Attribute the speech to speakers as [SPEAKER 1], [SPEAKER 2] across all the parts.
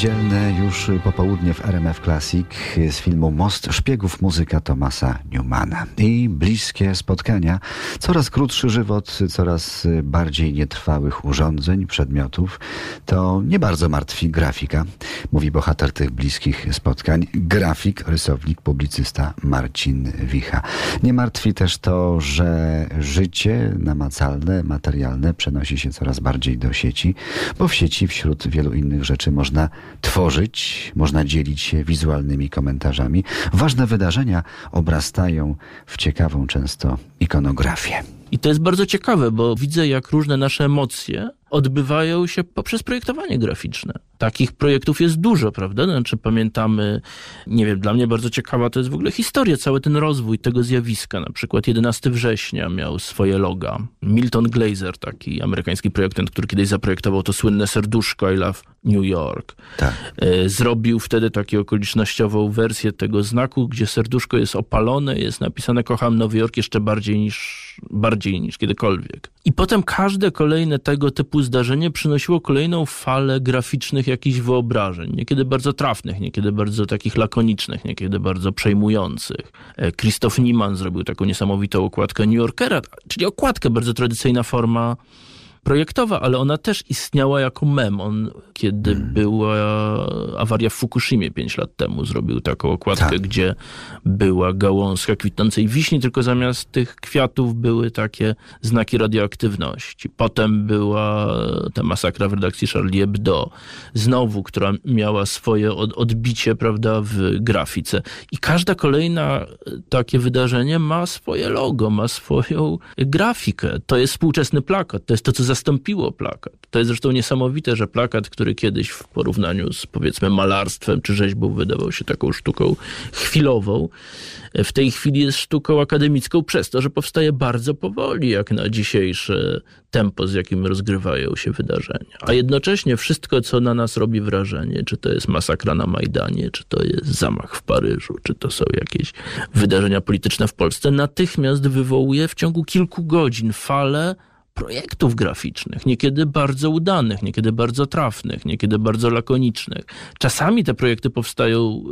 [SPEAKER 1] Niedzielne już popołudnie w RMF Classic z filmu Most Szpiegów muzyka Tomasa Newmana. I bliskie spotkania, coraz krótszy żywot, coraz bardziej nietrwałych urządzeń, przedmiotów, to nie bardzo martwi grafika, mówi bohater tych bliskich spotkań, grafik, rysownik, publicysta Marcin Wicha. Nie martwi też to, że życie namacalne, materialne przenosi się coraz bardziej do sieci, bo w sieci wśród wielu innych rzeczy można tworzyć, można dzielić się wizualnymi komentarzami. Ważne wydarzenia obrastają w ciekawą często ikonografię.
[SPEAKER 2] I to jest bardzo ciekawe, bo widzę, jak różne nasze emocje odbywają się poprzez projektowanie graficzne. Takich projektów jest dużo, prawda? Znaczy pamiętamy, nie wiem, dla mnie bardzo ciekawa to jest w ogóle historia, cały ten rozwój tego zjawiska. Na przykład 11 września miał swoje loga. Milton Glaser, taki amerykański projektant, który kiedyś zaprojektował to słynne serduszko I Love New York.
[SPEAKER 1] Tak.
[SPEAKER 2] E, zrobił wtedy taką okolicznościową wersję tego znaku, gdzie serduszko jest opalone, jest napisane kocham Nowy Jork jeszcze bardziej niż, bardziej niż kiedykolwiek. I potem każde kolejne tego typu zdarzenie przynosiło kolejną falę graficznych jakichś wyobrażeń. Niekiedy bardzo trafnych, niekiedy bardzo takich lakonicznych, niekiedy bardzo przejmujących. E, Christoph Niemann zrobił taką niesamowitą okładkę New Yorkera, czyli okładkę, bardzo tradycyjna forma projektowa, ale ona też istniała jako mem. On, kiedy hmm. była awaria w Fukushimie 5 lat temu, zrobił taką okładkę, tak. gdzie była gałązka kwitnącej wiśni, tylko zamiast tych kwiatów były takie znaki radioaktywności. Potem była ta masakra w redakcji Charlie Hebdo, znowu, która miała swoje odbicie, prawda, w grafice. I każda kolejna takie wydarzenie ma swoje logo, ma swoją grafikę. To jest współczesny plakat, to jest to, co zastąpiło plakat. To jest zresztą niesamowite, że plakat, który kiedyś w porównaniu z powiedzmy malarstwem czy rzeźbą wydawał się taką sztuką chwilową, w tej chwili jest sztuką akademicką przez to, że powstaje bardzo powoli, jak na dzisiejsze tempo, z jakim rozgrywają się wydarzenia. A jednocześnie wszystko, co na nas robi wrażenie, czy to jest masakra na Majdanie, czy to jest zamach w Paryżu, czy to są jakieś wydarzenia polityczne w Polsce, natychmiast wywołuje w ciągu kilku godzin falę projektów graficznych, niekiedy bardzo udanych, niekiedy bardzo trafnych, niekiedy bardzo lakonicznych. Czasami te projekty powstają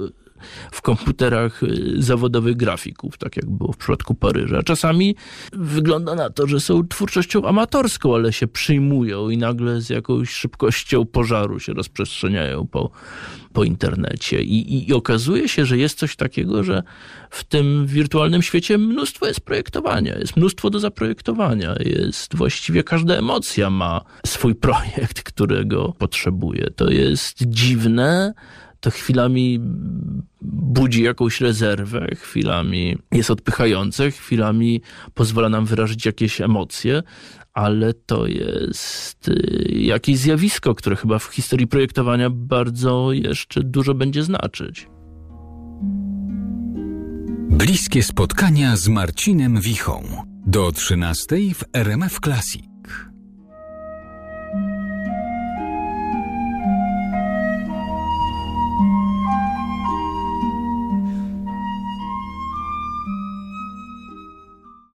[SPEAKER 2] w komputerach y, zawodowych grafików, tak jak było w przypadku Paryża. Czasami wygląda na to, że są twórczością amatorską, ale się przyjmują i nagle z jakąś szybkością pożaru się rozprzestrzeniają po, po internecie. I, I okazuje się, że jest coś takiego, że w tym wirtualnym świecie mnóstwo jest projektowania, jest mnóstwo do zaprojektowania, jest właściwie każda emocja ma swój projekt, którego potrzebuje. To jest dziwne, to chwilami budzi jakąś rezerwę, chwilami jest odpychające, chwilami pozwala nam wyrazić jakieś emocje, ale to jest y, jakieś zjawisko, które chyba w historii projektowania bardzo jeszcze dużo będzie znaczyć.
[SPEAKER 3] Bliskie spotkania z Marcinem Wichą. Do 13 w RMF Classic.